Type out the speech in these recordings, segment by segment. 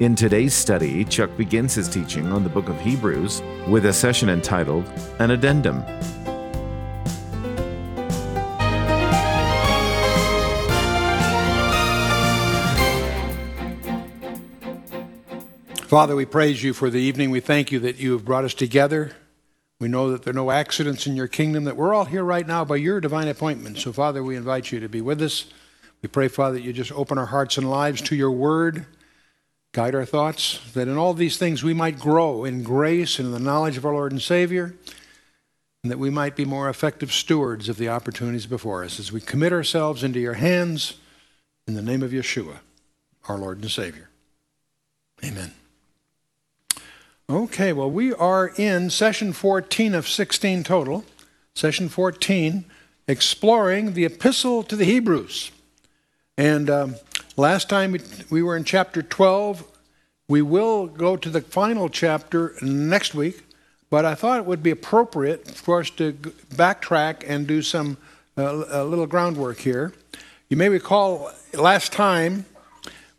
In today's study, Chuck begins his teaching on the book of Hebrews with a session entitled An Addendum. Father, we praise you for the evening. We thank you that you have brought us together. We know that there are no accidents in your kingdom, that we're all here right now by your divine appointment. So, Father, we invite you to be with us. We pray, Father, that you just open our hearts and lives to your word, guide our thoughts, that in all these things we might grow in grace and in the knowledge of our Lord and Savior, and that we might be more effective stewards of the opportunities before us as we commit ourselves into your hands in the name of Yeshua, our Lord and Savior. Amen. Okay, well, we are in session 14 of 16 total, session 14, exploring the epistle to the Hebrews. And um, last time we were in chapter 12. We will go to the final chapter next week, but I thought it would be appropriate for us to backtrack and do some uh, a little groundwork here. You may recall last time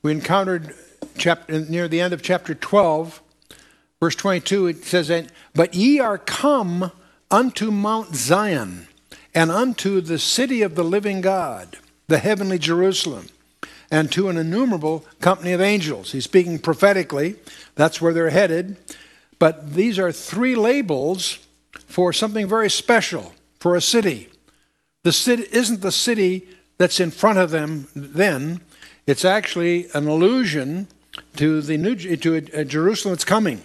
we encountered chapter, near the end of chapter 12 Verse 22, it says, But ye are come unto Mount Zion, and unto the city of the living God, the heavenly Jerusalem, and to an innumerable company of angels. He's speaking prophetically. That's where they're headed. But these are three labels for something very special for a city. The city isn't the city that's in front of them then. It's actually an allusion to the new to a, a Jerusalem that's coming.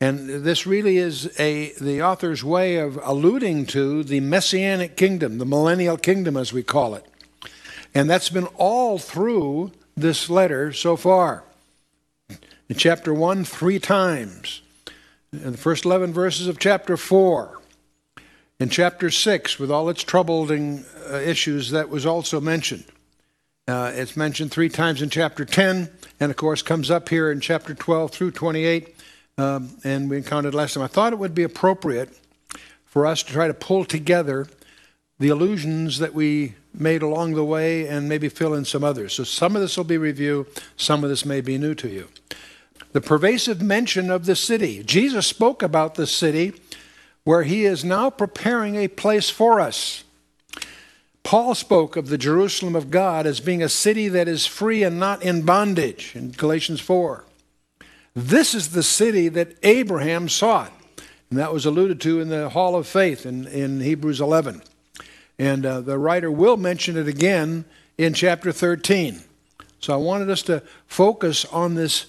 And this really is a, the author's way of alluding to the messianic kingdom, the millennial kingdom, as we call it. And that's been all through this letter so far. In chapter 1, three times. In the first 11 verses of chapter 4. In chapter 6, with all its troubling uh, issues, that was also mentioned. Uh, it's mentioned three times in chapter 10, and of course comes up here in chapter 12 through 28 um, and we encountered last time. I thought it would be appropriate for us to try to pull together the allusions that we made along the way and maybe fill in some others. So some of this will be review, some of this may be new to you. The pervasive mention of the city. Jesus spoke about the city where he is now preparing a place for us. Paul spoke of the Jerusalem of God as being a city that is free and not in bondage in Galatians 4. This is the city that Abraham sought. And that was alluded to in the Hall of Faith in, in Hebrews 11. And uh, the writer will mention it again in chapter 13. So I wanted us to focus on this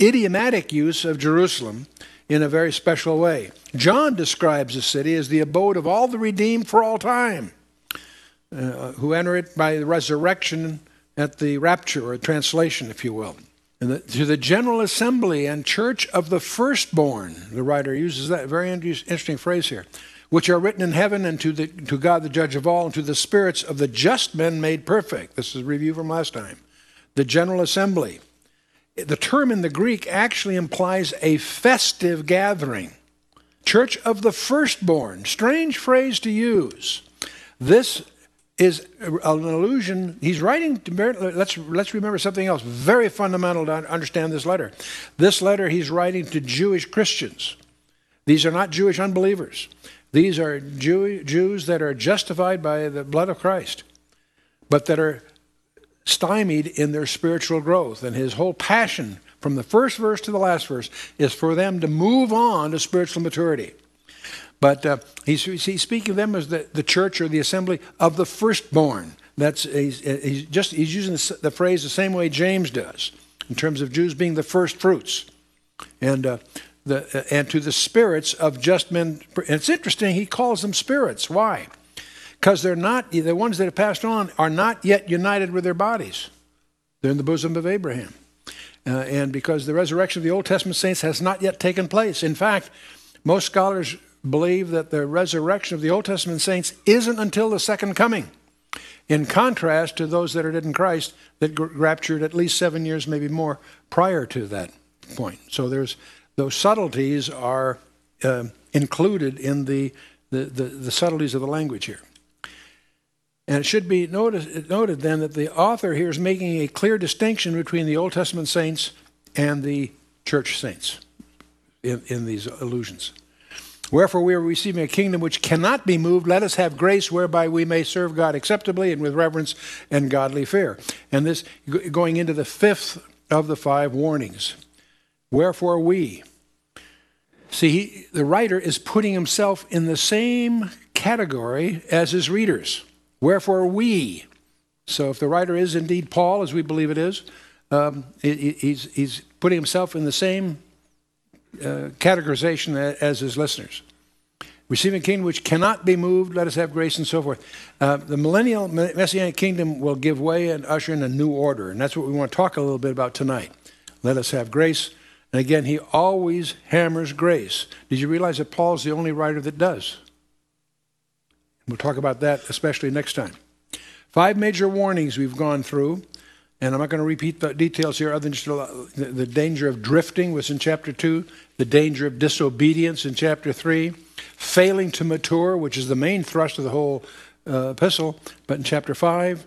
idiomatic use of Jerusalem in a very special way. John describes the city as the abode of all the redeemed for all time, uh, who enter it by the resurrection at the rapture, or translation, if you will. The, to the general assembly and church of the firstborn, the writer uses that very interesting phrase here, which are written in heaven, and to, the, to God, the judge of all, and to the spirits of the just men made perfect. This is a review from last time. The general assembly. The term in the Greek actually implies a festive gathering. Church of the firstborn. Strange phrase to use. This is an allusion. He's writing. To, let's let's remember something else very fundamental to understand this letter. This letter he's writing to Jewish Christians. These are not Jewish unbelievers. These are Jew, Jews that are justified by the blood of Christ, but that are stymied in their spiritual growth. And his whole passion, from the first verse to the last verse, is for them to move on to spiritual maturity. But uh, he's, he's speaking of them as the, the church or the assembly of the firstborn. That's he's, he's just he's using the, phrase the same way James does in terms of Jews being the first fruits, and uh, the uh, and to the spirits of just men. And it's interesting he calls them spirits. Why? Because they're not the ones that have passed on are not yet united with their bodies. They're in the bosom of Abraham. uh, and because the resurrection of the Old Testament saints has not yet taken place. In fact, most scholars believe that the resurrection of the Old Testament saints isn't until the second coming, in contrast to those that are dead in Christ that raptured at least seven years, maybe more, prior to that point. So there's those subtleties are uh, included in the, the, the, the subtleties of the language here. And it should be noted, noted then that the author here is making a clear distinction between the Old Testament saints and the church saints in, in these allusions. Wherefore, we are receiving a kingdom which cannot be moved. Let us have grace whereby we may serve God acceptably and with reverence and godly fear. And this going into the fifth of the five warnings. Wherefore, we. See, he, the writer is putting himself in the same category as his readers. Wherefore we. So if the writer is indeed Paul, as we believe it is, um, he's, he's putting himself in the same uh, categorization as his listeners. Receiving a kingdom which cannot be moved, let us have grace and so forth. Uh, the millennial messianic kingdom will give way and usher in a new order, and that's what we want to talk a little bit about tonight. Let us have grace. And again, he always hammers grace. Did you realize that Paul's the only writer that does? We'll talk about that especially next time. Five major warnings we've gone through, and I'm not going to repeat the details here other than just the, danger of drifting was in chapter 2, the danger of disobedience in chapter 3, failing to mature, which is the main thrust of the whole uh, epistle, but in chapter 5,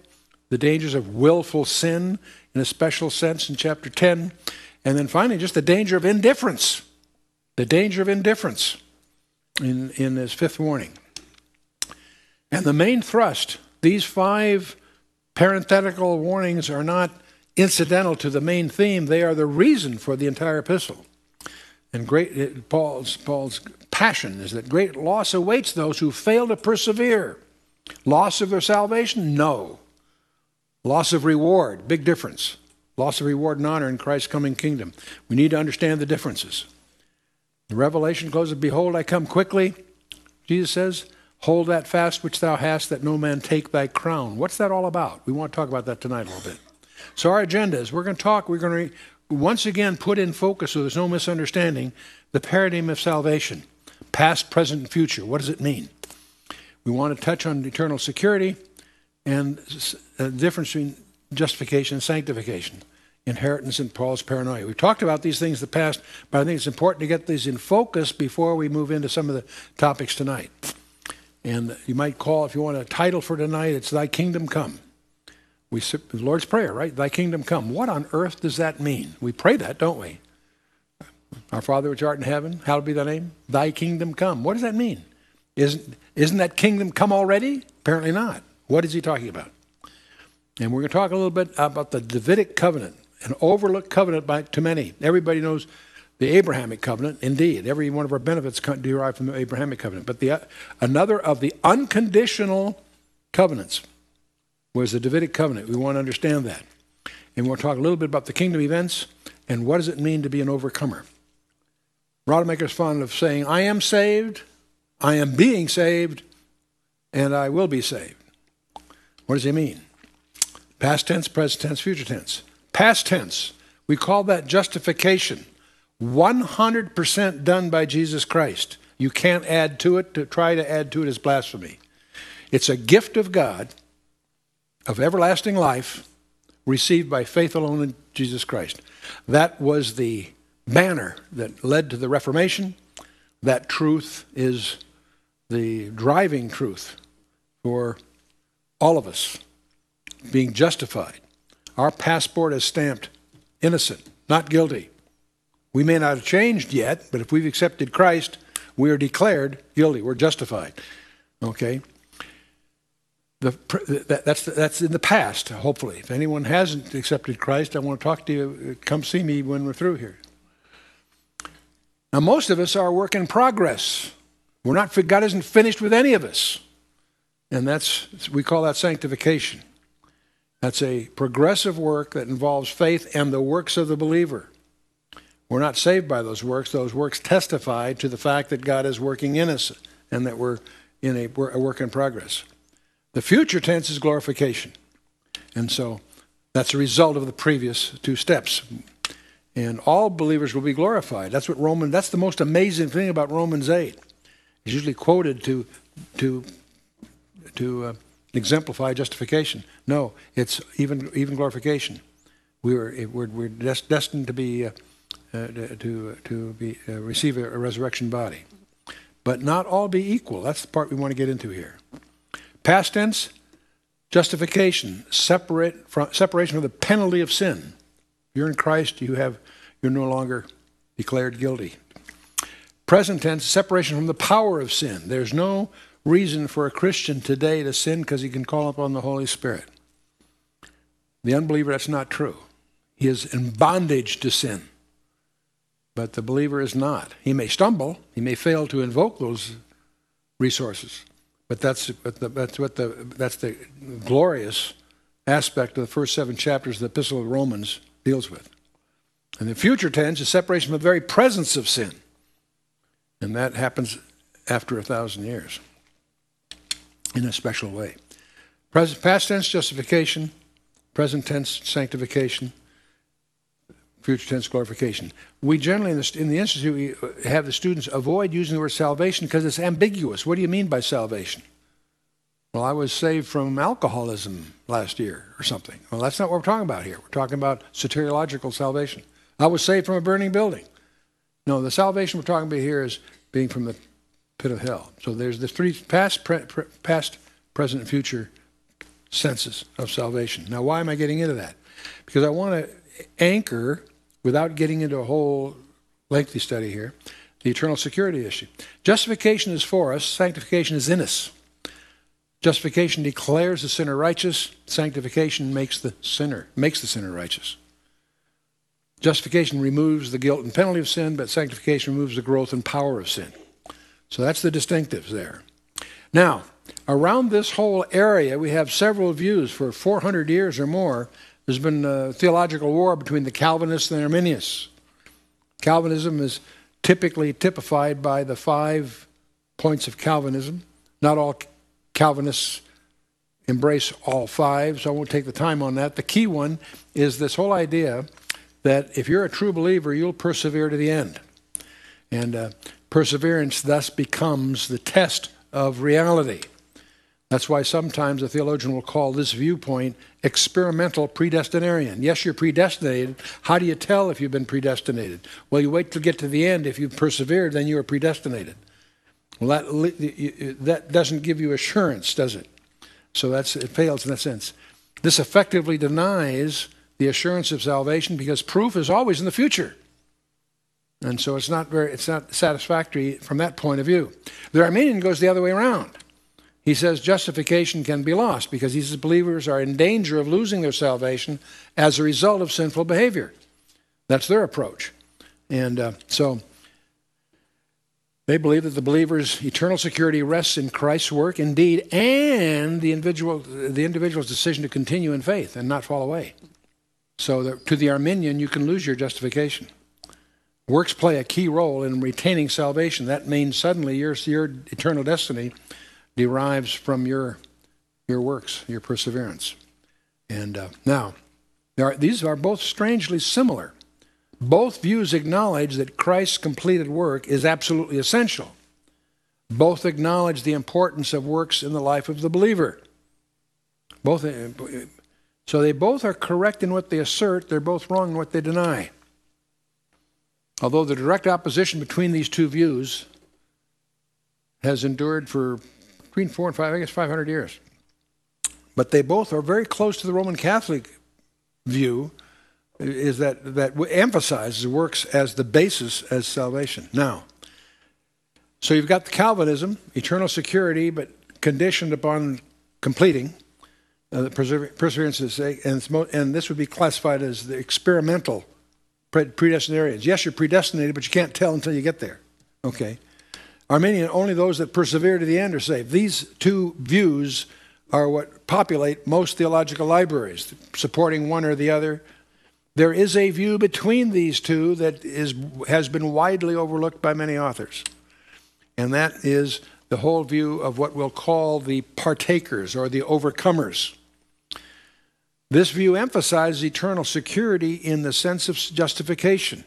the dangers of willful sin in a special sense in chapter 10, and then finally just the danger of indifference. The danger of indifference in, in his fifth warning. And the main thrust, these five parenthetical warnings are not incidental to the main theme, they are the reason for the entire epistle. And great Paul's, Paul's passion is that great loss awaits those who fail to persevere. Loss of their salvation? No. Loss of reward, big difference. Loss of reward and honor in Christ's coming kingdom. We need to understand the differences. The revelation closes, Behold, I come quickly. Jesus says, Hold that fast which thou hast, that no man take thy crown. What's that all about? We want to talk about that tonight a little bit. So, our agenda is we're going to talk, we're going to once again put in focus so there's no misunderstanding the paradigm of salvation past, present, and future. What does it mean? We want to touch on eternal security and uh, the difference between justification sanctification, inheritance and Paul's paranoia. We've talked about these things in the past, but I think it's important to get these in focus before we move into some of the topics tonight. And you might call, if you want a title for tonight, it's Thy Kingdom Come. We the Lord's Prayer, right? Thy kingdom come. What on earth does that mean? We pray that, don't we? Our Father which art in heaven, hallowed be thy name. Thy kingdom come. What does that mean? Isn't, isn't that kingdom come already? Apparently not. What is he talking about? And we're going to talk a little bit about the Davidic covenant, an overlooked covenant by, too many. Everybody knows the Abrahamic covenant, indeed, every one of our benefits derived from the Abrahamic covenant. But the, another of the unconditional covenants was the Davidic covenant. We want to understand that. And we'll talk a little bit about the kingdom events and what does it mean to be an overcomer. Rodemaker's fond of saying, I am saved, I am being saved, and I will be saved. What does he mean? Past tense, present tense, future tense. Past tense, we call that justification. 100% done by Jesus Christ. You can't add to it. To try to add to it is blasphemy. It's a gift of God of everlasting life received by faith alone in Jesus Christ. That was the banner that led to the Reformation. That truth is the driving truth for all of us being justified. Our passport is stamped innocent, not guilty. We may not have changed yet, but if we've accepted Christ, we are declared guilty. We're justified. Okay? The, that, that's, that's in the past, hopefully. If anyone hasn't accepted Christ, I want to talk to you. Come see me when we're through here. Now, most of us are a work in progress. We're not, God isn't finished with any of us. And that's, we call that sanctification. That's a progressive work that involves faith and the works of the believer. We're not saved by those works. Those works testify to the fact that God is working in us and that we're in a, work in progress. The future tense is glorification. And so that's a result of the previous two steps. and all believers will be glorified. That's what Roman. That's the most amazing thing about Romans eight. It's usually quoted to to to uh, exemplify justification. No, it's even even glorification. We were we're, we're destined to be uh, uh, to to be uh, receive a, resurrection body, but not all be equal. That's the part we want to get into here. Past tense, justification, separate from separation from the penalty of sin. You're in Christ. You have you're no longer declared guilty. Present tense, separation from the power of sin. There's no reason for a Christian today to sin because he can call upon the Holy Spirit. The unbeliever, that's not true. He is in bondage to sin. But the believer is not. He may stumble, he may fail to invoke those resources. But that's, that's, what the, that's the glorious aspect of the first seven chapters of the Epistle of Romans deals with. And the future tense is separation from the very presence of sin. And that happens after a thousand years in a special way. Present, past tense justification, present tense sanctification, future tense glorification. We generally, in the, in the Institute, we uh, have the students avoid using the word salvation because it's ambiguous. What do you mean by salvation? Well, I was saved from alcoholism last year or something. Well, that's not what we're talking about here. We're talking about soteriological salvation. I was saved from a burning building. No, the salvation we're talking about here is being from the pit of hell. So there's the three past, pre, pre, past, present, and future senses of salvation. Now, why am I getting into that? Because I want to anchor, without getting into a whole lengthy study here, the eternal security issue. Justification is for us, sanctification is in us. Justification declares the sinner righteous, sanctification makes the sinner makes the sinner righteous. Justification removes the guilt and penalty of sin, but sanctification removes the growth and power of sin. So that's the distinctives there. Now, around this whole area, we have several views. For 400 years or more, there's been a theological war between the Calvinists and the Arminians. Calvinism is typically typified by the five points of Calvinism. Not all Calvinists embrace all five, so I won't take the time on that. The key one is this whole idea that if you're a true believer, you'll persevere to the end. And uh, perseverance thus becomes the test of reality. That's why sometimes a theologian will call this viewpoint experimental predestinarian. Yes, you're predestinated. How do you tell if you've been predestinated? Well, you wait to get to the end. If you've persevered, then you are predestinated. Well, that, that doesn't give you assurance, does it? So that's, it fails in that sense. This effectively denies the assurance of salvation because proof is always in the future. And so it's not very it's not satisfactory from that point of view. The Arminian goes the other way around. He says justification can be lost because he says believers are in danger of losing their salvation as a result of sinful behavior. That's their approach. And uh, so they believe that the believer's eternal security rests in Christ's work, indeed, and the individual the individual's decision to continue in faith and not fall away. So that to the Arminian, you can lose your justification. Works play a key role in retaining salvation. That means suddenly your, your eternal destiny derives from your, your works, your perseverance. And uh, now, are, these are both strangely similar. Both views acknowledge that Christ's completed work is absolutely essential. Both acknowledge the importance of works in the life of the believer. Both uh, so they both are correct in what they assert, they're both wrong in what they deny. Although the direct opposition between these two views has endured for between four and five, I guess 500 years. But they both are very close to the Roman Catholic view, is that, that emphasizes works as the basis as salvation. Now, so you've got the Calvinism, eternal security, but conditioned upon completing uh, perseverance and, and this would be classified as the experimental predestinarians. Yes, you're predestinated, but you can't tell until you get there. Okay. Arminian, only those that persevere to the end are saved. These two views are what populate most theological libraries, supporting one or the other. There is a view between these two that is, has been widely overlooked by many authors, and that is the whole view of what we'll call the partakers or the overcomers. This view emphasizes eternal security in the sense of justification,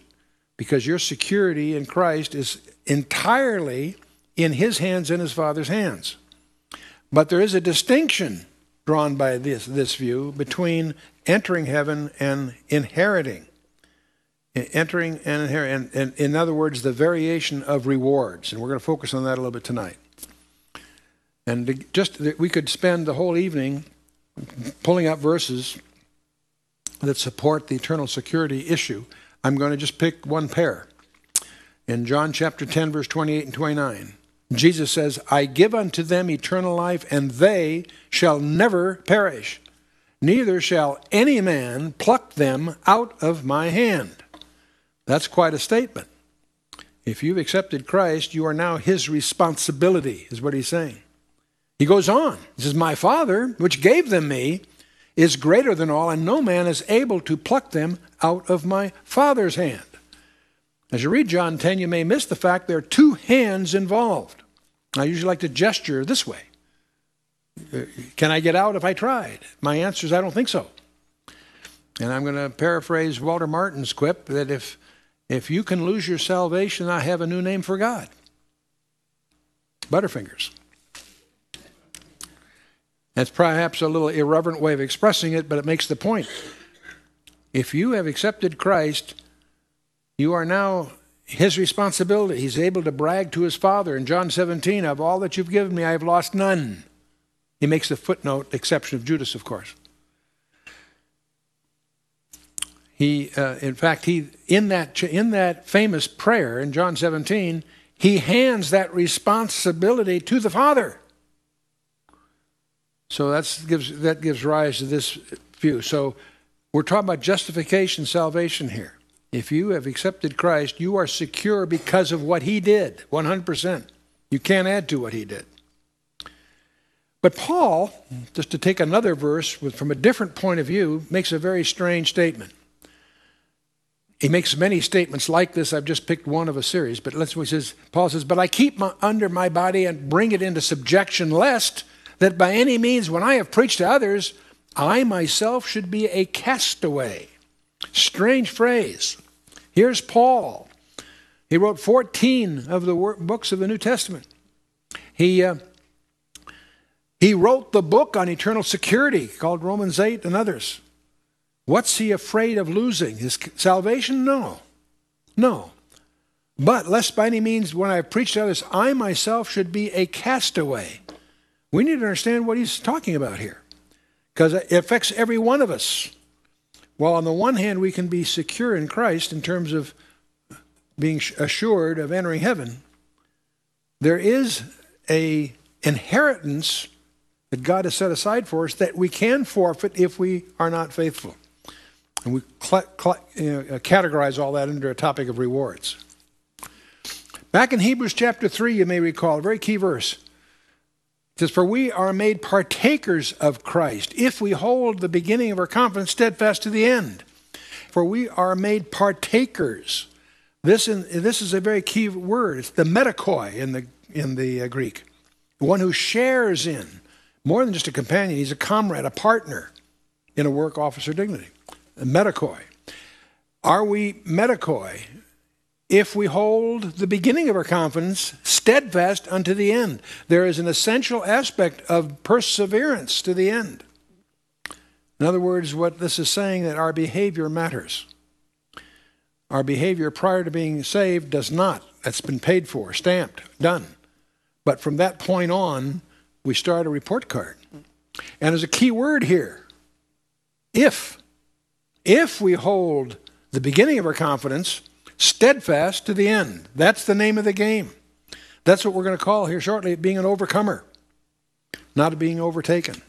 because your security in Christ is entirely in His hands and His Father's hands. But there is a distinction drawn by this, this view between entering heaven and inheriting. Entering and inheriting, and, and in other words, the variation of rewards. And we're going to focus on that a little bit tonight. And just that we could spend the whole evening pulling out verses that support the eternal security issue. I'm going to just pick one pair. In John chapter 10, verse 28 and 29, Jesus says, I give unto them eternal life, and they shall never perish, neither shall any man pluck them out of my hand. That's quite a statement. If you've accepted Christ, you are now his responsibility, is what he's saying. He goes on. He says, My Father, which gave them me, is greater than all, and no man is able to pluck them out of my Father's hand. As you read John 10, you may miss the fact there are two hands involved. I usually like to gesture this way uh, Can I get out if I tried? My answer is I don't think so. And I'm going to paraphrase Walter Martin's quip that if, if you can lose your salvation, I have a new name for God Butterfingers. That's perhaps a little irreverent way of expressing it, but it makes the point. If you have accepted Christ, you are now his responsibility. He's able to brag to his father in John 17, Of all that you've given me, I have lost none. He makes the footnote exception of Judas, of course. He, uh, in fact, he in that in that famous prayer in John 17, he hands that responsibility to the Father. So that's gives, that gives rise to this view. So we're talking about justification, salvation here. If you have accepted Christ, you are secure because of what he did, 100%. You can't add to what he did. But Paul, just to take another verse from a different point of view, makes a very strange statement. He makes many statements like this. I've just picked one of a series, but let's. He says, Paul says, "But I keep my, under my body and bring it into subjection, lest that by any means, when I have preached to others, I myself should be a castaway. Strange phrase. Here's Paul. He wrote 14 of the books of the New Testament. He, uh, he wrote the book on eternal security called Romans 8 and others. What's he afraid of losing? His salvation? No. No. But lest by any means, when I have preached to others, I myself should be a castaway. We need to understand what he's talking about here because it affects every one of us. While on the one hand, we can be secure in Christ in terms of being assured of entering heaven, there is a inheritance that God has set aside for us that we can forfeit if we are not faithful. And we cl- cl- you know, uh, categorize all that under a topic of rewards. Back in Hebrews chapter 3, you may recall a very key verse says, For we are made partakers of Christ if we hold the beginning of our confidence steadfast to the end. For we are made partakers. This, in, this is a very key word. It's the metochoi in the, in the uh, Greek, the one who shares in. More than just a companion, he's a comrade, a partner in a work, office, or dignity. A metochoi. Are we metochoi if we hold the beginning of our confidence steadfast unto the end. There is an essential aspect of perseverance to the end. In other words, what this is saying that our behavior matters. Our behavior prior to being saved does not. That's been paid for, stamped, done. But from that point on, we start a report card. And there's a key word here if. If we hold the beginning of our confidence steadfast to the end. That's the name of the game. That's what we're going to call here shortly being an overcomer, not being overtaken.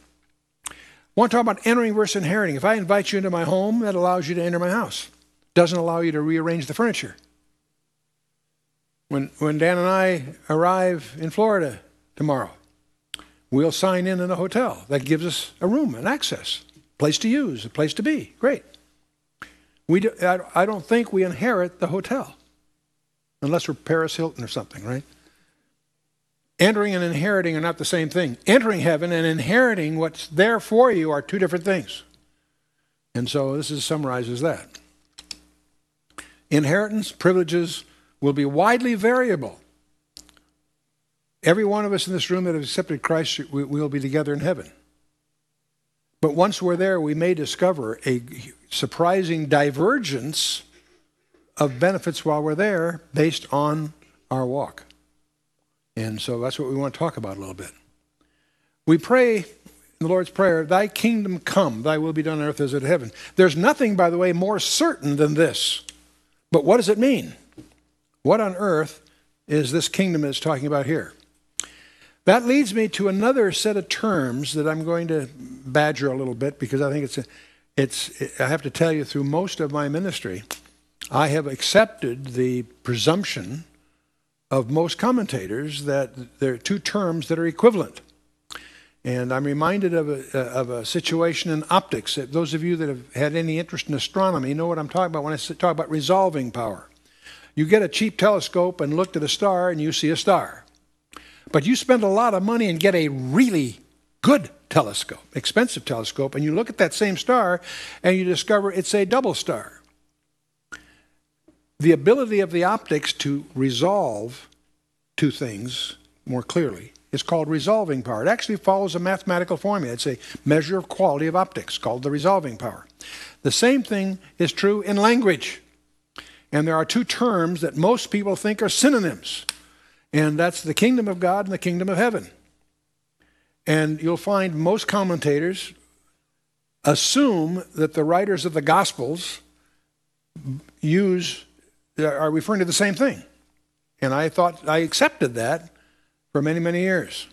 I want to talk about entering versus inheriting. If I invite you into my home, that allows you to enter my house. Doesn't allow you to rearrange the furniture. When, when Dan and I arrive in Florida tomorrow, we'll sign in in a hotel. That gives us a room, an access, place to use, a place to be. Great. We do, I, don't think we inherit the hotel unless we're Paris Hilton or something, right? Entering and inheriting are not the same thing. Entering heaven and inheriting what's there for you are two different things. And so this is, summarizes that. Inheritance, privileges will be widely variable. Every one of us in this room that have accepted Christ, we will be together in heaven. But once we're there, we may discover a surprising divergence of benefits while we're there based on our walk. And so that's what we want to talk about a little bit. We pray in the Lord's Prayer, Thy kingdom come, Thy will be done on earth as it is in heaven. There's nothing, by the way, more certain than this. But what does it mean? What on earth is this kingdom is talking about here? That leads me to another set of terms that I'm going to badger a little bit because I think it's, a, it's I have to tell you, through most of my ministry, I have accepted the presumption of most commentators that there are two terms that are equivalent. And I'm reminded of a, of a situation in optics. Those of you that have had any interest in astronomy know what I'm talking about when I talk about resolving power. You get a cheap telescope and look at a star and you see a star. But you spend a lot of money and get a really good telescope, expensive telescope, and you look at that same star and you discover it's a double star. The ability of the optics to resolve two things more clearly is called resolving power. It actually follows a mathematical formula. It's a measure of quality of optics called the resolving power. The same thing is true in language. And there are two terms that most people think are synonyms and that's the kingdom of God and the kingdom of heaven. And you'll find most commentators assume that the writers of the Gospels use are referring to the same thing. And I thought I accepted that for many, many years,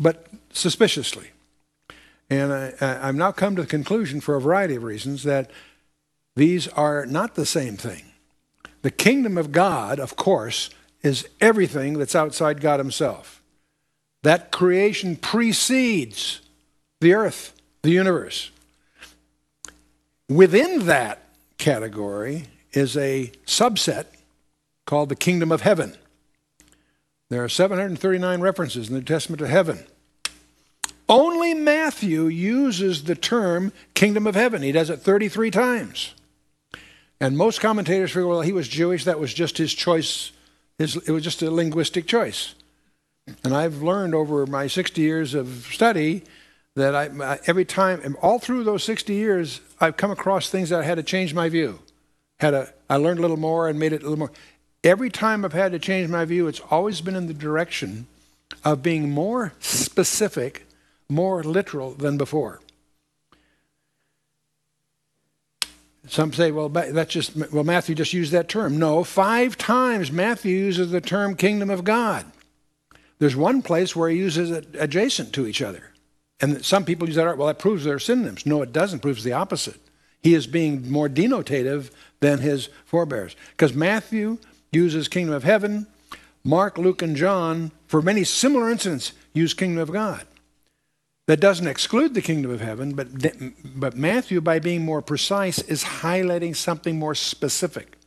but suspiciously. And I, have now come to the conclusion, for a variety of reasons, that these are not the same thing. The kingdom of God, of course, is everything that's outside God Himself. That creation precedes the earth, the universe. Within that category is a subset called the kingdom of heaven. There are 739 references in the New Testament to heaven. Only Matthew uses the term kingdom of heaven. He does it 33 times. And most commentators figure, well, he was Jewish, that was just his choice it was just a linguistic choice. And I've learned over my 60 years of study that I, every time, all through those 60 years, I've come across things that I had to change my view. Had a, I learned a little more and made it a little more. Every time I've had to change my view, it's always been in the direction of being more specific, more literal than before. Some say, well, that's just, well, Matthew just used that term. No, five times Matthew uses the term kingdom of God. There's one place where he uses it adjacent to each other. And some people use that, well, that proves they're synonyms. No, it doesn't. Proves the opposite. He is being more denotative than his forebears. Because Matthew uses kingdom of heaven, Mark, Luke, and John, for many similar incidents, use kingdom of God. That doesn't exclude the kingdom of heaven, but, but Matthew, by being more precise, is highlighting something more specific.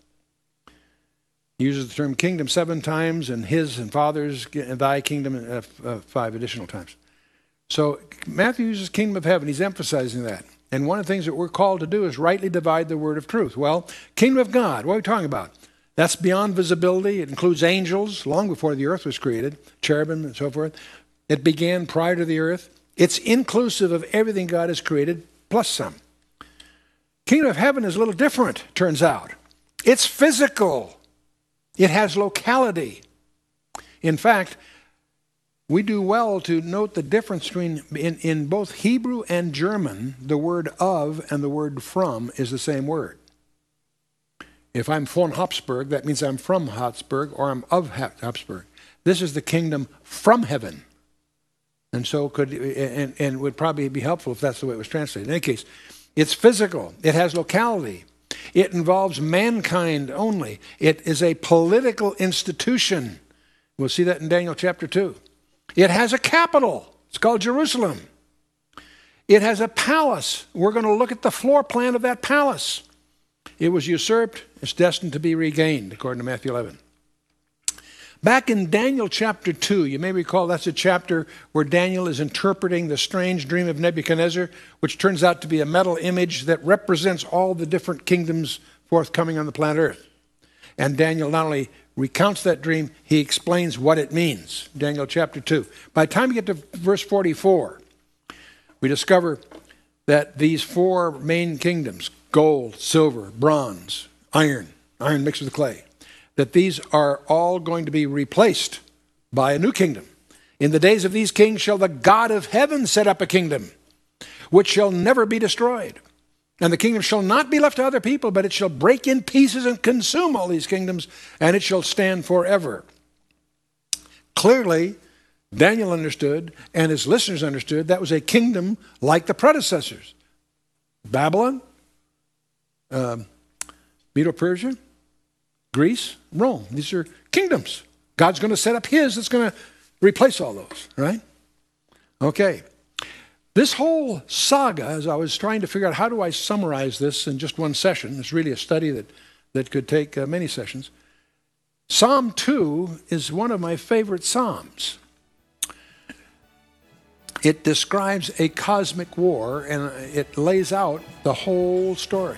He uses the term kingdom seven times, and his and father's, and thy kingdom, uh, uh, five additional times. So Matthew uses kingdom of heaven. He's emphasizing that. And one of the things that we're called to do is rightly divide the word of truth. Well, kingdom of God, what are we talking about? That's beyond visibility. It includes angels long before the earth was created, cherubim and so forth. It began prior to the earth. It's inclusive of everything God has created, plus some. Kingdom of heaven is a little different, turns out. It's physical, it has locality. In fact, we do well to note the difference between, in, in both Hebrew and German, the word of and the word from is the same word. If I'm von Habsburg, that means I'm from Habsburg or I'm of Habsburg. This is the kingdom from heaven. And so could and, and would probably be helpful if that's the way it was translated. In any case, it's physical. It has locality. It involves mankind only. It is a political institution. We'll see that in Daniel chapter 2. It has a capital. It's called Jerusalem. It has a palace. We're going to look at the floor plan of that palace. It was usurped. It's destined to be regained, according to Matthew 11. Back in Daniel chapter 2, you may recall that's a chapter where Daniel is interpreting the strange dream of Nebuchadnezzar, which turns out to be a metal image that represents all the different kingdoms forthcoming on the planet Earth. And Daniel not only recounts that dream, he explains what it means. Daniel chapter 2. By the time we get to verse 44, we discover that these four main kingdoms gold, silver, bronze, iron, iron mixed with clay that these are all going to be replaced by a new kingdom. In the days of these kings shall the God of heaven set up a kingdom which shall never be destroyed. And the kingdom shall not be left to other people, but it shall break in pieces and consume all these kingdoms, and it shall stand forever. Clearly, Daniel understood, and his listeners understood, that was a kingdom like the predecessors Babylon, um, Medo Persia, Greece, Rome. These are kingdoms. God's going to set up his that's going to replace all those, right? Okay. This whole saga, as I was trying to figure out how do I summarize this in just one session, it's really a study that, that could take uh, many sessions. Psalm 2 is one of my favorite Psalms. It describes a cosmic war and it lays out the whole story.